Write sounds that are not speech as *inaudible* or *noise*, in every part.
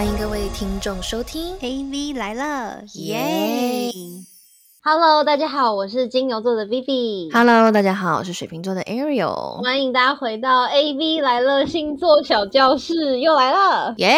欢迎各位听众收听 AV 来了，耶！Hello，大家好，我是金牛座的 Vivi。Hello，大家好，我是水瓶座的 Ariel，欢迎大家回到 AV 来了星座小教室，又来了。耶！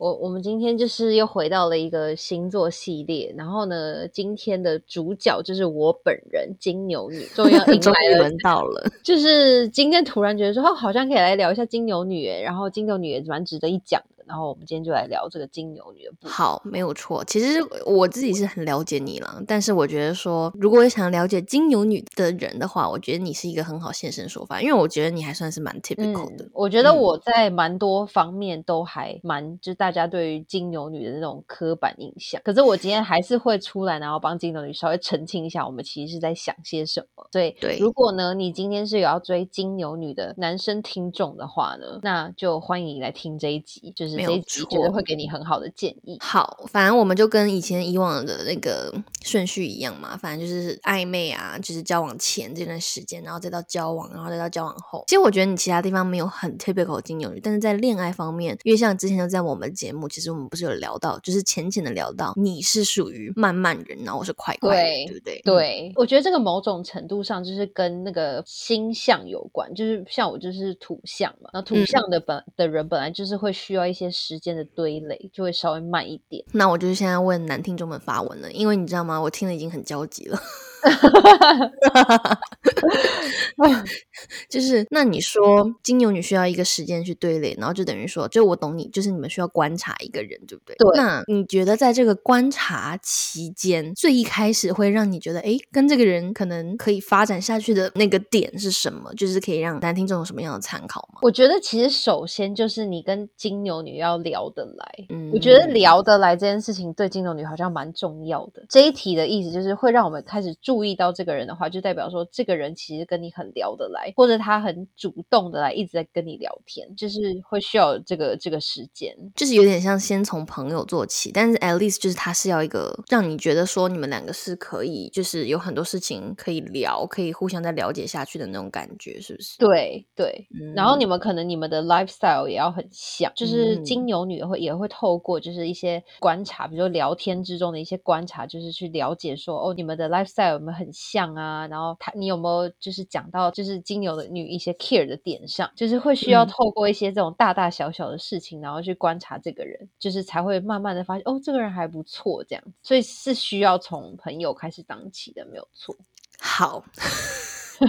我我们今天就是又回到了一个星座系列，然后呢，今天的主角就是我本人金牛女，终于要迎 *laughs* 终来轮到了，就是今天突然觉得说，哦，好像可以来聊一下金牛女耶，然后金牛女也蛮值得一讲的。然后我们今天就来聊这个金牛女的部分。好，没有错。其实我自己是很了解你了，但是我觉得说，如果想了解金牛女的人的话，我觉得你是一个很好现身说法，因为我觉得你还算是蛮 typical 的。嗯，我觉得嗯我在蛮多方面都还蛮，就是大家对于金牛女的那种刻板印象。可是我今天还是会出来，然后帮金牛女稍微澄清一下，我们其实是在想些什么。所以，对如果呢你今天是有要追金牛女的男生听众的话呢，那就欢迎你来听这一集，就是没有这一集错会给你很好的建议。好，反正我们就跟以前以往的那个顺序一样嘛，反正就是暧昧啊，就是交往前这段时间，然后再到交往，然后再到交往后。其实我觉得你其他地方没有很 typical 金牛女，但是在恋爱方面，因为像之前就在我们节目，其实我们不是有聊到，就是浅浅的聊到，你是属于慢慢人，然后我是快快人，对对不对？嗯对，我觉得这个某种程度上就是跟那个星象有关，就是像我就是土象嘛，然后土嗯象的本、的人本来就是会需要一些时间的堆垒，就会稍微慢一点。那我就是现在问男听众们发文了，因为你知道吗？我听了已经很焦急了。*laughs* 就是那你说金牛女需要一个时间去堆垒，然后就等于说，就我懂你，就是你们需要观察一个人，对不对？对那你觉得在这个观察期间，最一开始会让你觉得，哎，跟这个人可能可以发展下去的那个点是什么？就是可以让男听众有什么样的参考吗？我觉得其实首先就是你跟金牛女要聊得来，嗯我觉得聊得来这件事情对金牛女好像蛮重要的。这一题的意思就是会让我们开始注意到这个人的话，就代表说这个人其实跟你很聊得来，或者他很主动的来一直在跟你聊天，就是会需要这个这个时间。就是有点像先从朋友做起，但是 at least 就是他是要一个让你觉得说你们两个是可以，就是有很多事情可以聊，可以互相再了解下去的那种感觉，是不是？对对，然后嗯你们可能你们的 lifestyle 也要很像，就是嗯金牛女也会也会透过就是一些观察，比如说聊天之中的一些观察，就是去了解说哦，你们的 lifestyle 有没有很像啊？然后他你有没有就是讲到就是金牛的女一些 care 的点上，就是会需要嗯透过一些这种大大小小的事情，然后去观察这个人，就是才会慢慢的发现哦，这个人还不错这样子，所以是需要从朋友开始当起的，没有错。好，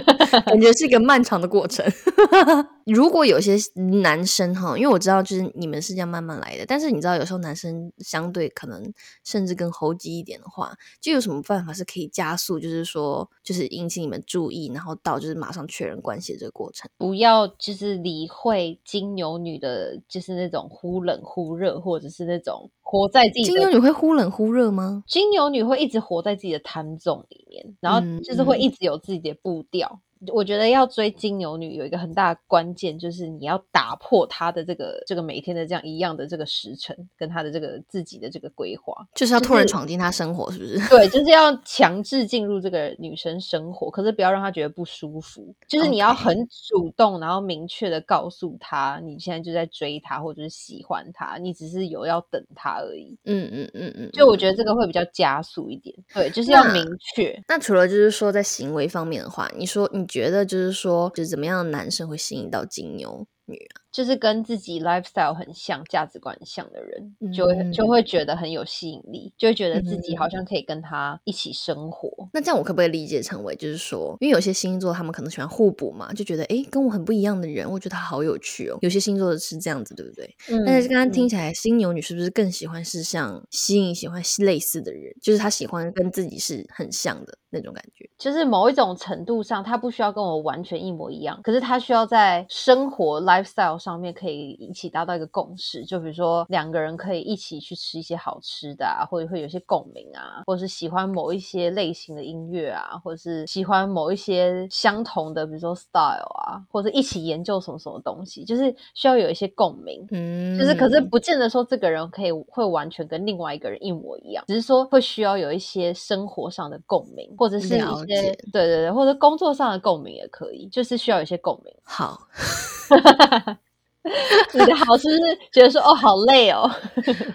*laughs* 感觉是一个漫长的过程。*laughs* 如果有些男生哈，因为我知道就是你们是这样慢慢来的，但是你知道有时候男生相对可能甚至更猴急一点的话，就有什么办法是可以加速，就是说就是引起你们注意，然后到就是马上确认关系的这个过程。不要就是理会金牛女的，就是那种忽冷忽热，或者是那种活在自己的金牛女会忽冷忽热吗？金牛女会一直活在自己的 time zone 里面，然后嗯就是会嗯一直有自己的步调。我觉得要追金牛女有一个很大的关键，就是你要打破她的这个这个每天的这样一样的这个时辰，跟她的这个自己的这个规划。就是要突然闯进她生活，是不是？*laughs* 对，就是要强制进入这个女生生活，可是不要让她觉得不舒服。就是你要很主动，然后明确的告诉她，你现在就在追她，或者是喜欢她，你只是有要等她而已。嗯嗯嗯嗯。就我嗯觉得这个会比较加速一点，对，就是要明确。那除了就是说在行为方面的话，你说你觉得就是说，就是怎么样的男生会吸引到金牛女啊？就是跟自己 lifestyle 很像、价值观很像的人，就会就嗯会觉得很有吸引力，就会觉得自己好嗯像可以跟他一起生活。那这样我可不可以理解成为就是说，因为有些星座他们可能喜欢互补嘛，就觉得诶跟我很不一样的人，我觉得他好有趣哦。有些星座是这样子，对不对？嗯但是刚刚听嗯起来，金牛女是不是更喜欢是像吸引喜欢类似的人，就是她喜欢跟自己是很像的那种感觉？就是某一种程度上，她不需要跟我完全一模一样，可是她需要在生活 lifestyle 上面可以一起达到一个共识。就比如说两个人可以一起去吃一些好吃的啊，或者会有些共鸣啊，或者是喜欢某一些类型的音乐啊，或者是喜欢某一些相同的，比如说 style 啊，或者一起研究什么什么东西，就是需要有一些共鸣。嗯，就是，可是不见得说这个人可以会完全跟另外一个人一模一样，只是说会需要有一些生活上的共鸣，或者是一些对对对，或者工作上的共鸣也可以，就是需要有一些共鸣。好。*laughs* *laughs* 你的好是不是觉得说哦好累哦？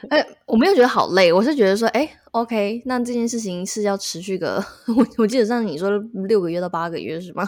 哎，我没有觉得好累，我是觉得说，哎，OK，那这件事情是要持续个，我我记得上次你说六个月到八个月是吗？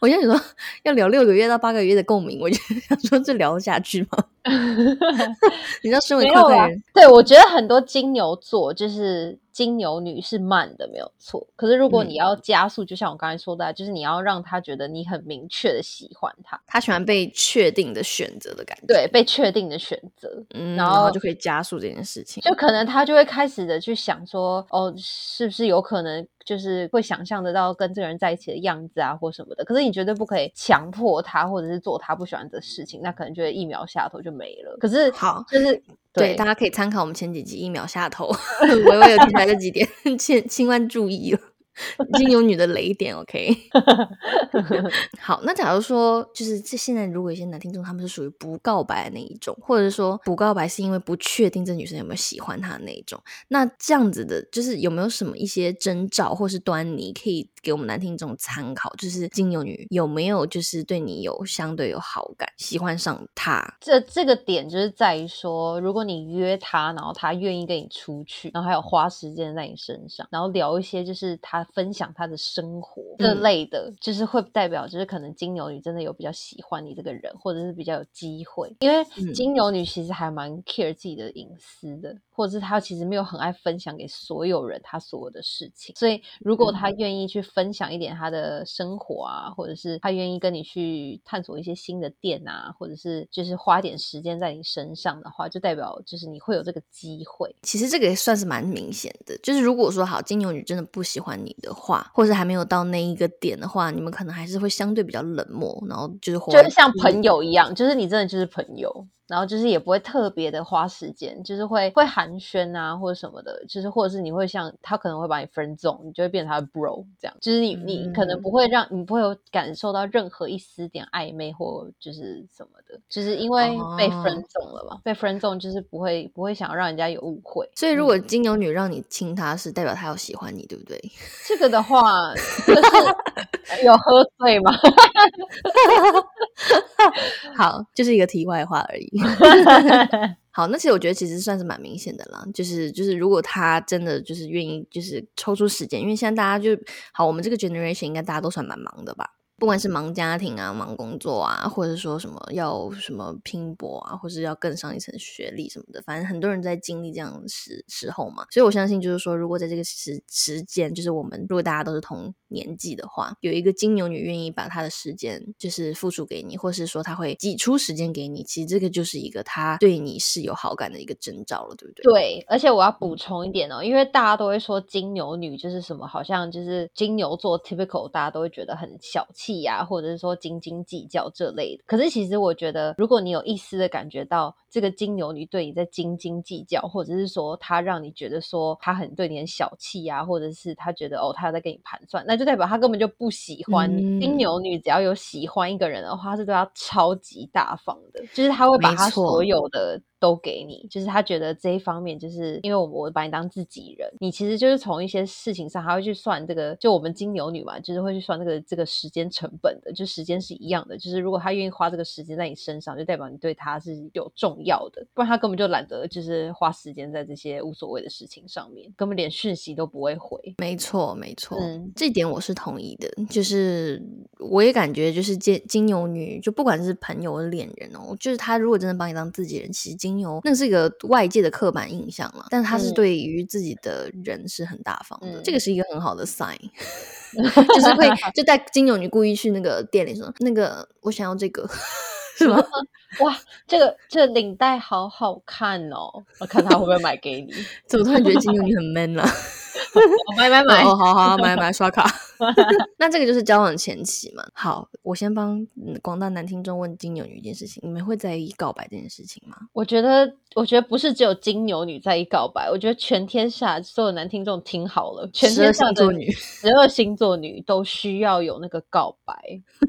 我现在说要聊六个月到八个月的共鸣，我就 *laughs* 想说这聊得下去吗？*laughs* 你知道，身为快快人，对我觉得很多金牛座就是金牛女是慢的，没有错。可是如果你要加速，就像我刚才说的，就是你要让他觉得你很明确的喜欢他，他喜欢被确定的选择的感觉，对，被确定的选择，嗯，然后然后就可以加速这件事情。就可能他就会开始的去想说，哦，是不是有可能就是会想象得到跟这个人在一起的样子啊，或什么的。可是你绝对不可以强迫他，或者是做他不喜欢的事情，那可能就会一秒下头就没了。可是好，就是对，大家可以参考我们前几集一秒下头，*laughs* 微微有提到这几点，*laughs* 千千万注意了。*laughs* 金牛女的雷点，OK。*laughs* 好，那假如说，就是这现在如果一些男听众他们是属于不告白的那一种，或者说不告白是因为不确定这女生有没有喜欢他的那一种，那这样子的，就是有没有什么一些征兆或是端倪可以给我们男听众参考？就是金牛女有没有就是对你有相对有好感，喜欢上他？这这个点就是在于说，如果你约他，然后他愿意跟你出去，然后还有花时间在你身上，然后聊一些就是他分享他的生活这类的，就是会代表就是可能金牛女真的有比较喜欢你这个人，或者是比较有机会，因为金牛女其实还蛮 care 自己的隐私的。或者是她其实没有很爱分享给所有人她所有的事情，所以如果她愿意去分享一点她的生活啊，或者是她愿意跟你去探索一些新的店啊，或者是就是花点时间在你身上的话，就代表就是你会有这个机会。其实这个也算是蛮明显的，就是如果说好金牛女真的不喜欢你的话，或者还没有到那一个点的话，你们可能还是会相对比较冷漠，然后就是就是像朋友一样，就是你真的就是朋友。然后就是也不会特别的花时间，就是会会寒暄啊或者什么的，就是或者是你会像他可能会把你 friend 你就会变成他的 bro 这样，就是你你可能不会让你不会有感受到任何一丝点暧昧或就是什么的，就是因为被 friend 了嘛，被 friend 就是不会不会想要让人家有误会。所以如果金牛女让你亲她是代表她要喜欢你，对不对？*laughs* 这个的话就是有喝醉吗？*laughs* 好，就是一个题外话而已。*laughs* 好，那其实我觉得其实算是蛮明显的啦，就是就是如果他真的就是愿意就是抽出时间，因为现在大家就好，我们这个 generation 应该大家都算蛮忙的吧。不管是忙家庭啊、忙工作啊，或者说什么要什么拼搏啊，或是要更上一层学历什么的，反正很多人在经历这样时时候嘛。所以我相信，就是说，如果在这个时时间，就是我们如果大家都是同年纪的话，有一个金牛女愿意把她的时间就是付出给你，或是说她会挤出时间给你，其实这个就是一个她对你是有好感的一个征兆了，对不对？对，而且我要补充一点哦，因为大家都会说金牛女就是什么，好像就是金牛座 typical，大家都会觉得很小气。呀，或者是说斤斤计较这类的。可是其实我觉得，如果你有一丝的感觉到这个金牛女对你在斤斤计较，或者是说她让你觉得说她很对你很小气呀，或者是她觉得哦她在跟你盘算，那就代表他根本就不喜欢你。金牛女只要有喜欢一个人的话，是对他超级大方的，就是他会把他所有的。都给你，就是他觉得这一方面，就是因为我我把你当自己人，你其实就是从一些事情上，他会去算这个，就我们金牛女嘛，就是会去算这个这个时间成本的，就时间是一样的，就是如果他愿意花这个时间在你身上，就代表你对他是有重要的，不然他根本就懒得就是花时间在这些无所谓的事情上面，根本连讯息都不会回。没错，没错，嗯这点我是同意的，就是我也感觉就是金金牛女，就不管是朋友恋人哦，就是他如果真的把你当自己人，其实金牛那是一个外界的刻板印象了，但他是对于自己的人是很大方的，这个是一个很好的 sign，*laughs* 就是会就带金牛女故意去那个店里说，那个我想要这个，是吗？*laughs* 哇，这个这领带好好看哦，我看他会不会买给你？*laughs* 怎么突然觉得金牛女很 man 了？买买买！哦，好好买买刷卡。*laughs* 那这个就是交往前期嘛。好，我先帮广大男听众问金牛女一件事情：你们会在意告白这件事情吗？我觉得，我觉得不是只有金牛女在意告白，我觉得全天下所有男听众听好了，全天下的女，十二星座女都需要有那个告白。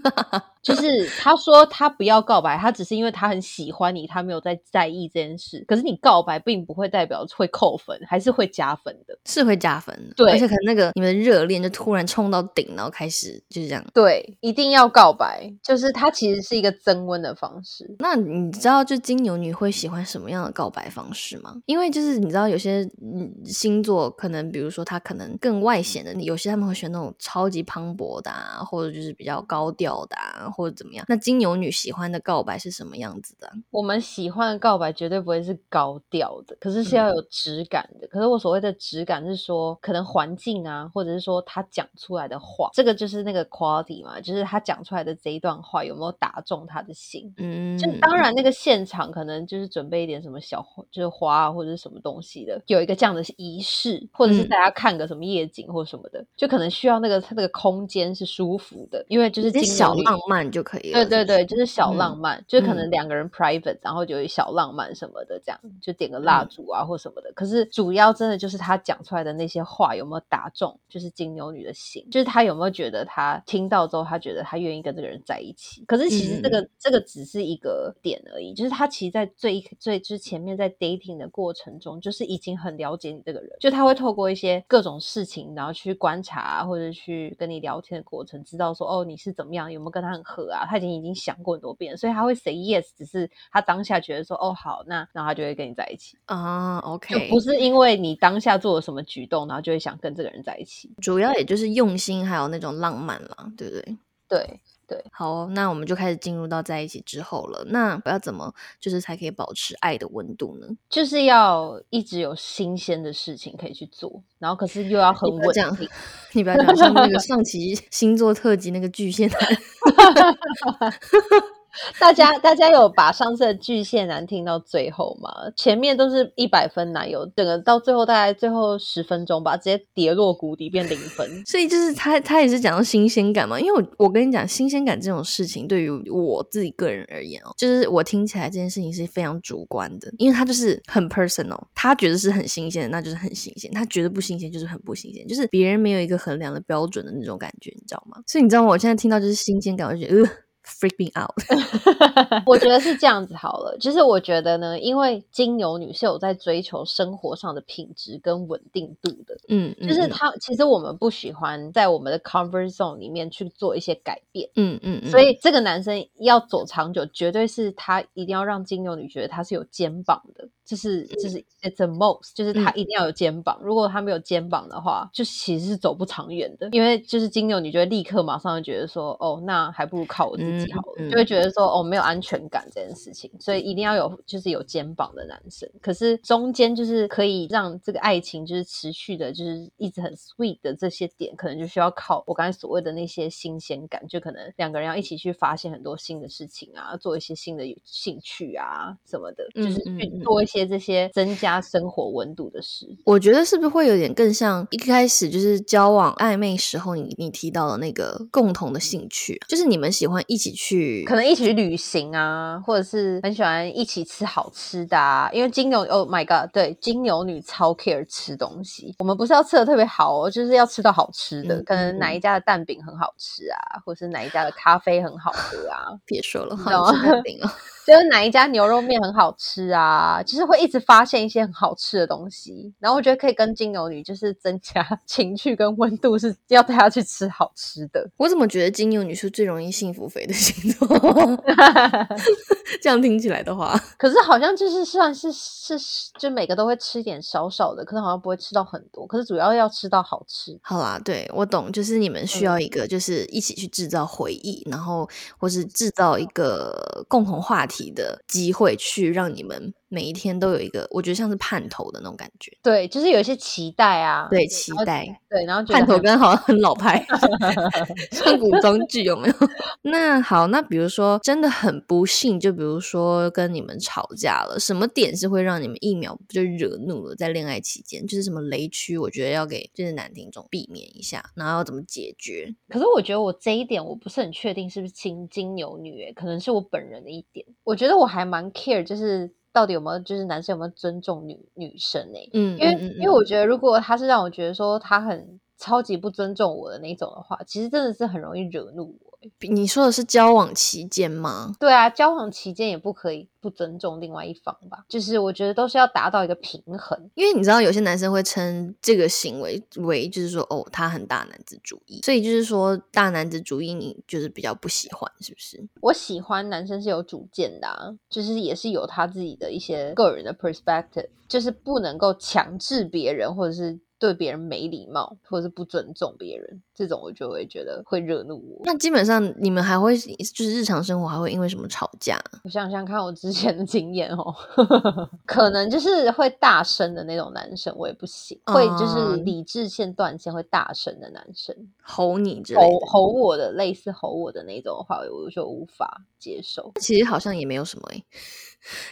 *laughs* 就是他说他不要告白，他只是因为他很喜欢你，他没有在在意这件事。可是你告白并不会代表会扣分，还是会加分的，是会加分的。对，而且可能那个你们的热恋就突然冲到顶，然后开始就是这样。对，一定要告白，就是它其实是一个增温的方式。那你知道就金牛女会喜欢什么样的告白方式吗？因为就是你知道有些嗯星座可能，比如说他可能更外显的，有些他们会选那种超级磅礴的，啊，或者就是比较高调的，啊，或者怎么样。那金牛女喜欢的告白是什么样子的？我们喜欢的告白绝对不会是高调的，可是是要有质感的。可是我所谓的质感是说，可能环境啊，或者是说他讲出来的话，这个就是那个 quality 嘛，就是他讲出来的这一段话有没有打中他的心。嗯，就当然那个现场可能就是准备一点什么小就是花啊或者是什么东西的，有一个这样的仪式，或者是大家看个什么夜景或什么的，就可能需要那个它那个空间是舒服的，因为就是小浪漫就可以了。对对对，就是小浪漫，就可能两个人 private，然后就有小浪漫什么的，这样就点个蜡烛啊或什么的。可是主要真的就是他讲出来的那些话有没有打中，就是金牛女的心，就是他有没有觉得他听到之后，他觉得他愿意跟这个人在一起。可是其实这个这个只是一个点而已，就是他其实，在最最之前面在 dating 的过程中，就是已经很了解你这个人，就他会透过一些各种事情，然后去观察或者去跟你聊天的过程，知道说哦你是怎么样，有没有跟他很合啊？他已经已经想过很多遍，所以他会 say yes，只是他当下觉得说哦好，那然后他就会跟你在一起啊。OK，就不是因为你当下做了什么举动，然后就会想跟这个人在一起。主要也就是用心，还有那种浪漫啦，对不对？对。对，好，那我们就开始进入到在一起之后了。那要怎么就是才可以保持爱的温度呢？就是要一直有新鲜的事情可以去做，然后可是又要很稳定。你不要讲像那个 *laughs* 上期星座特辑那个巨蟹男。*laughs* 大家，大家有把上次的巨蟹男听到最后吗？前面都是一百分男友，整个到最后大概最后十分钟吧，直接跌落谷底变零分。所以就是他，他也是讲到新鲜感嘛。因为我我跟你讲，新鲜感这种事情，对于我自己个人而言哦，就是我听起来这件事情是非常主观的，因为他就是很 personal，他觉得是很新鲜的，那就是很新鲜；他觉得不新鲜，就是很不新鲜，就是别人没有一个衡量的标准的那种感觉，你知道吗？所以你知道吗？我现在听到就是新鲜感，我就觉得呃。Freaking out，*laughs* *laughs* 我觉得是这样子好了。就是我觉得呢，因为金牛女是有在追求生活上的品质跟稳定度的，嗯，就是她其实我们不喜欢在我们的 comfort zone 里面去做一些改变，嗯嗯，所以这个男生要走长久，绝对是他一定要让金牛女觉得他是有肩膀的。就是，就是 it's a most，就是他一定要有肩膀。如果他没有肩膀的话，就其实是走不长远的。因为就是金牛，你就会立刻马上就觉得说，哦，那还不如靠我自己好了，就会觉得说，哦，没有安全感这件事情。所以一定要有，就是有肩膀的男生。可是中间就是可以让这个爱情就是持续的，就是一直很 sweet 的这些点，可能就需要靠我刚才所谓的那些新鲜感，就可能两个人要一起去发现很多新的事情啊，做一些新的兴趣啊什么的，就是去做一些。些这些增加生活温度的事，我觉得是不是会有点更像一开始就是交往暧昧时候，你你提到的那个共同的兴趣，就是你们喜欢一起去，可能一起去旅行啊，或者是很喜欢一起吃好吃的啊。因为金牛，Oh my God，对，金牛女超 care 吃东西。我们不是要吃的特别好哦，就是要吃到好吃的，可能哪一家的蛋饼很好吃啊，或者是哪一家的咖啡很好喝啊。*laughs* 别说了，好吃蛋饼啊。就是哪一家牛肉面很好吃啊？就是会一直发现一些很好吃的东西，然后我觉得可以跟金牛女就是增加情趣跟温度，是要带她去吃好吃的。我怎么觉得金牛女是最容易幸福肥的星座？*laughs* 这样听起来的话，可是好像就是算是是就每个都会吃一点少少的，可是好像不会吃到很多，可是主要要吃到好吃。好啦，对我懂，就是你们需要一个就是一起去制造回忆，然后或是制造一个共同话题。的机会去让你们。每一天都有一个，我觉得像是盼头的那种感觉。对，就是有一些期待啊。对，期待。对，然后盼头跟好像很老派，*laughs* *laughs* 像古装剧有没有？*laughs* 那好，那比如说真的很不幸，就比如说跟你们吵架了，什么点是会让你们一秒就惹怒了？在恋爱期间，就是什么雷区？我觉得要给就是男听众避免一下，然后要怎么解决？可是我觉得我这一点我不是很确定是不是金金牛女，诶，可能是我本人的一点。我觉得我还蛮 care，就是。到底有没有就是男生有没有尊重女女生呢？嗯，因为因为我觉得如果他是让我觉得说他很超级不尊重我的那种的话，其实真的是很容易惹怒我。你说的是交往期间吗？对啊，交往期间也不可以不尊重另外一方吧？就是我觉得都是要达到一个平衡。因为你知道，有些男生会称这个行为为，就是说，哦，他很大男子主义，所以就是说，大男子主义你就是比较不喜欢，是不是？我喜欢男生是有主见的，啊，就是也是有他自己的一些个人的 perspective，就是不能够强制别人或者是。对别人没礼貌，或者是不尊重别人，这种我就会觉得会惹怒我。那基本上你们还会就是日常生活还会因为什么吵架？我想想看我之前的经验哦，*laughs* 可能就是会大声的那种男生，我也不行。会就是理智线断线会大声的男生，吼你之类吼吼我的类似吼我的那种话，我就无法接受。其实好像也没有什么诶。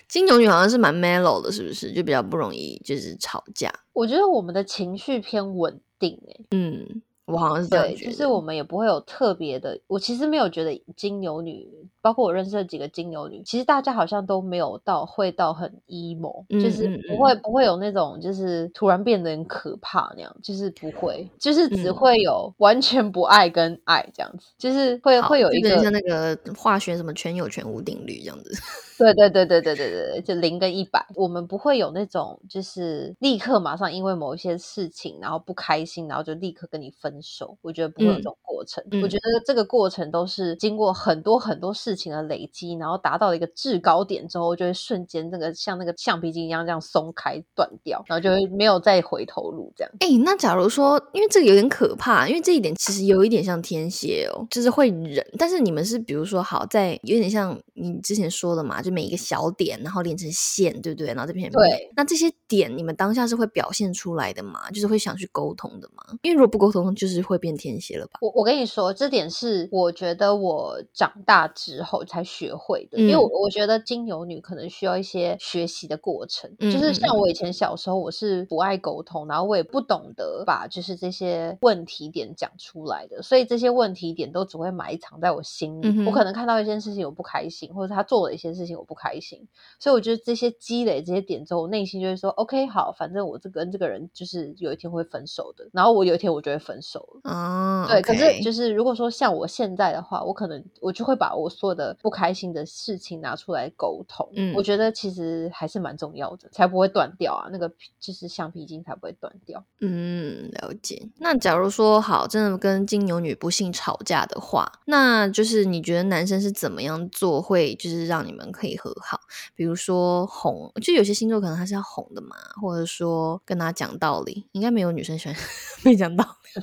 金牛女好像是蛮 mellow 的，是不是？就比较不容易就是吵架。我觉得我们的情绪偏稳定，哎，嗯，我好像是这样觉得。就是我们也不会有特别的。我其实没有觉得金牛女，包括我认识的几个金牛女，其实大家好像都没有到会到很 emo，就是不会不会有那种就是突然变得很可怕那样，就是不会，就是只会有完全不爱跟爱这样子，就是会会有一个像那个化学什么全有全无定律这样子。对对对对对对对，就零跟一百，我们不会有那种就是立刻马上因为某一些事情然后不开心，然后就立刻跟你分手。我觉得不会有这种过程。我觉得这个过程都是经过很多很多事情的累积，然后达到了一个制高点之后，就会瞬间那个像那个橡皮筋一样这样松开断掉，然后就会没有再回头路这样。哎，那假如说，因为这个有点可怕，因为这一点其实有一点像天蝎哦，就是会忍。但是你们是比如说好在有点像你之前说的嘛，就。每一个小点，然后连成线，对不对？然后这片对，那这些点，你们当下是会表现出来的嘛？就是会想去沟通的嘛？因为如果不沟通，就是会变天蝎了吧？我我跟你说，这点是我觉得我长大之后才学会的，因为我我觉得金牛女可能需要一些学习的过程。就是像我以前小时候，我是不爱沟通，然后我也不懂得把就是这些问题点讲出来的，所以这些问题点都只会埋藏在我心里。我可能看到一件事情我不开心，或者他做了一些事情。我不开心，所以我觉得这些积累这些点之后，我内心就会说：“OK，好，反正我这跟这个人就是有一天会分手的。”然后我有一天我就会分手了。哦，对。可是就是如果说像我现在的话，我可能我就会把我所有的不开心的事情拿出来沟通。嗯，我觉得其实还是蛮重要的，才不会断掉啊。那个就是橡皮筋才不会断掉。嗯，了解。那假如说好，真的跟金牛女不幸吵架的话，那就是你觉得男生是怎么样做会就是让你们可以？和好，比如说哄，就有些星座可能他是要哄的嘛，或者说跟他讲道理，应该没有女生喜欢 *laughs* 没讲道理。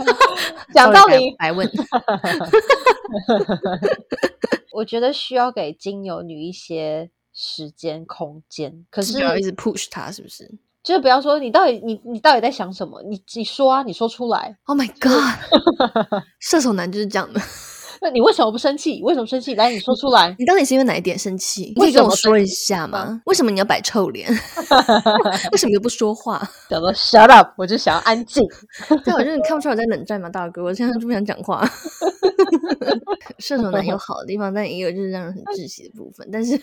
*laughs* 讲道理来问，*laughs* 我觉得需要给金牛女一些时间空间，可是不要一直 push 她，是不是？就是不要说你到底你你到底在想什么？你你说啊，你说出来。Oh my god，*laughs* 射手男就是这样的。那你为什么不生气？为什么生气？来，你说出来。你到底是因为哪一点生气？你可以跟我说一下吗？为什么你要摆臭脸？*laughs* *laughs* 为什么又不说话？叫做 shut up，我就想要安静。*laughs* 对，我觉得你看不出来我在冷战吗，大哥？我现在就不想讲话。射手男有好的地方，但也有就是让人很窒息的部分。但是，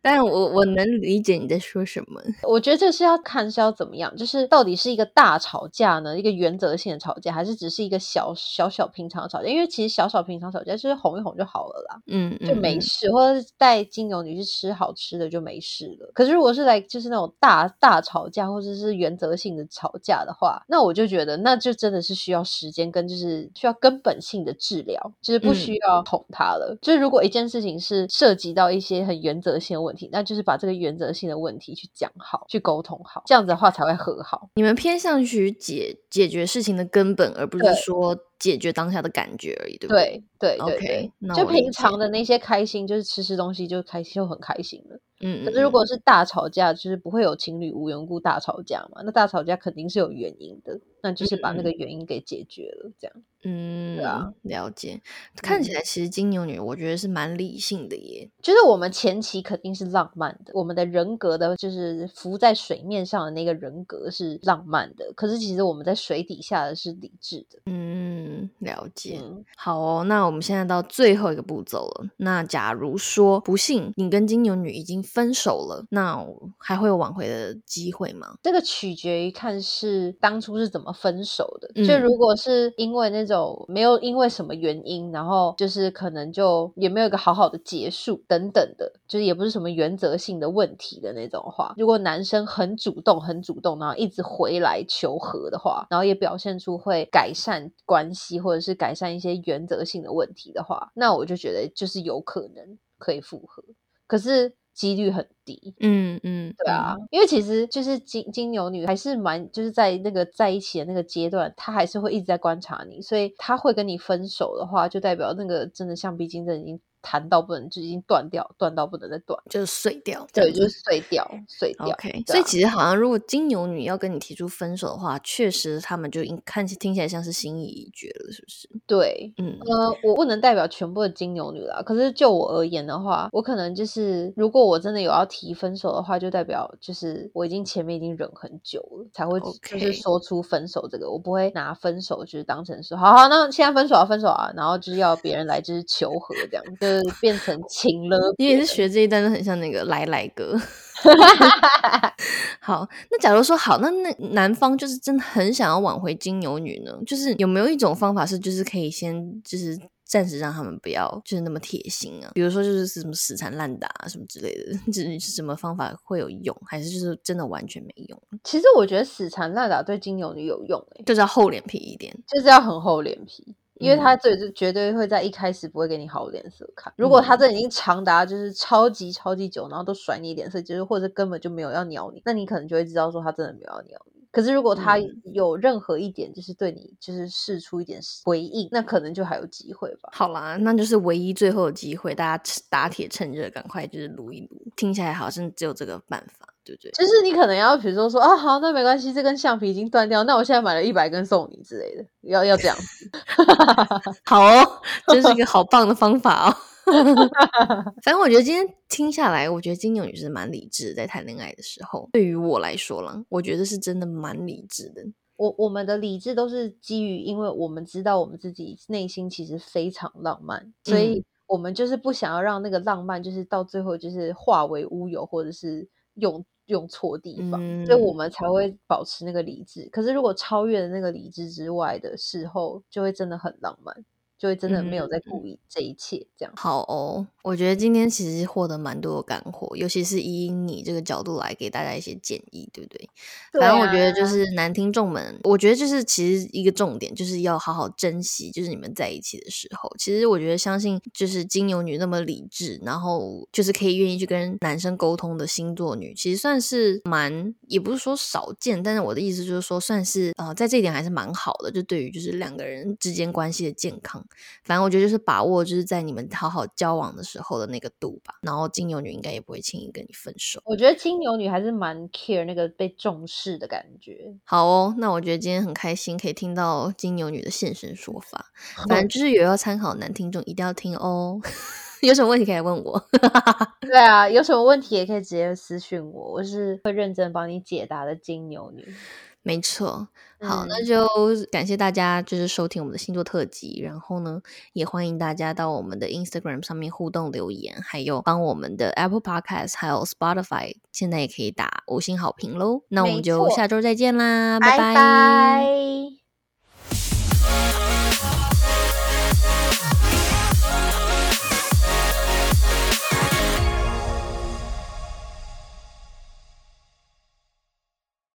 但我我能理解你在说什么。我觉得这是要看是要怎么样，就是到底是一个大吵架呢，一个原则性的吵架，还是只是一个小小小平常的吵架？因为其实小小小平常吵架就是哄一哄就好了啦，嗯，就没事。或者是带金牛女去吃好吃的就没事了。可是如果是来就是那种大大吵架，或者是原则性的吵架的话，那我就觉得那就真的是需要时间跟就是需要根本性的治疗。就是不需要哄他了。就是如果一件事情是涉及到一些很原则性的问题，那就是把这个原则性的问题去讲好，去沟通好，这样子的话才会和好。你们偏向于解解决事情的根本，而不是说解决当下的感觉而已，对不对？对对对，就平常的那些开心，就是吃吃东西就开心，就很开心了。嗯，可是如果是大吵架，就是不会有情侣无缘故大吵架嘛？那大吵架肯定是有原因的，那就是把那个原因给解决了，这样。嗯，对啊，了解。看起来其实金牛女，我觉得是蛮理性的耶。就是我们前期肯定是浪漫的，我们的人格的，就是浮在水面上的那个人格是浪漫的。可是其实我们在水底下的是理智的。嗯，了解。好哦，那我们现在到最后一个步骤了。那假如说不幸你跟金牛女已经分手了，那还会有挽回的机会吗？这个取决于看是当初是怎么分手的。嗯就如果是因为那种没有因为什么原因，然后就是可能就也没有一个好好的结束等等的，就是也不是什么原则性的问题的那种话。如果男生很主动、很主动，然后一直回来求和的话，然后也表现出会改善关系或者是改善一些原则性的问题的话，那我就觉得就是有可能可以复合，可是几率很低。嗯嗯，对啊，因为其实就是金金牛女还是蛮就是在那个在一起的那个阶段，她还是会一直在观察你，所以她会跟你分手的话，就代表那个真的橡皮筋真的已经弹到不能，就已经断掉，断到不能再断，就是碎掉，对，就是碎掉，碎掉。OK，对所以啊其实好像如果金牛女要跟你提出分手的话，确实他们就应看起听起来像是心意已决了，是不是？对，嗯呃，我不能代表全部的金牛女啦。可是就我而言的话，我可能就是，如果我真的有要提分手的话，就代表就是我已经前面已经忍很久了，才会就是说出分手这个。我不会拿分手就是当成是，好好，那现在分手啊，分手啊，然后就是要别人来就是求和这样，就是变成情了。你也是学这一段，都很像那个来来哥。*laughs* 好，那假如说好，那那男方就是真的很想要挽回金牛女呢，就是有没有一种方法是，就是可以先就是暂时让他们不要就是那么铁心啊？比如说就是什么死缠烂打啊什么之类的，*laughs* 就是什么方法会有用，还是就是真的完全没用？其实我觉得死缠烂打对金牛女有用诶、就是要厚脸皮一点。就是要很厚脸皮。因为嗯他这就绝对会在一开始不会给你好脸色看。如果他这已经长达就是超级超级久，然后都甩你脸色，就是或者根本就没有要鸟你，那你可能就会知道说他真的没有要鸟你。可是如果他嗯有任何一点就是对你就是试出一点回应，那可能就还有机会吧。好啦，那就是唯一最后的机会，大家趁打铁趁热，赶快就是撸一撸。听起来好像只有这个办法，对不对？就是你可能要比如说说啊好，那没关系，这根橡皮已经断掉，那我现在买了一百根送你之类的，要要这样子。*laughs* 好哦，这是一个好棒的方法哦。*laughs* 反正我觉得今天听下来，我觉得金牛女是蛮理智的，在谈恋爱的时候，对于我来说啦，我觉得是真的蛮理智的。我我们的理智都是基于，因为我们知道我们自己内心其实非常浪漫，所以嗯我们就是不想要让那个浪漫就是到最后就是化为乌有，或者是用用错地方，所以我嗯们才会保持那个理智。可是如果超越了那个理智之外的事后，就会真的很浪漫，就会真的没有在嗯顾虑这一切这样。好哦，我觉得今天其实获得蛮多的干货，尤其是以你这个角度来给大家一些建议，对不对？对反正我觉得啊就是男听众们，我觉得就是其实一个重点就是要好好珍惜，就是你们在一起的时候。其实我觉得相信就是金牛女那么理智，然后就是可以愿意去跟男生沟通的星座女，其实算是蛮也不是说少见，但是我的意思就是说算是呃在这一点还是蛮好的，就对于就是两个人之间关系的健康。反正我觉得就是把握就是在你们好好交往的时候的那个度吧。然后金牛女应该也不会轻易跟你分手。我觉得金牛女还是蛮 care 那个被重视的感觉。好哦，那我觉得今天很开心，可以听到金牛女的现身说法。*laughs* 反正就是有要参考的男听众一定要听哦。*laughs* 有什么问题可以问我。*laughs* 对啊，有什么问题也可以直接私讯我，我是会认真帮你解答的金牛女。没错，好，那嗯。就感谢大家就是收听我们的星座特辑，然后呢，也欢迎大家到我们的 Instagram 上面互动留言，还有帮我们的 Apple Podcast 还有 Spotify 现在也可以打五星好评喽。那我们就下周再见啦，拜拜。拜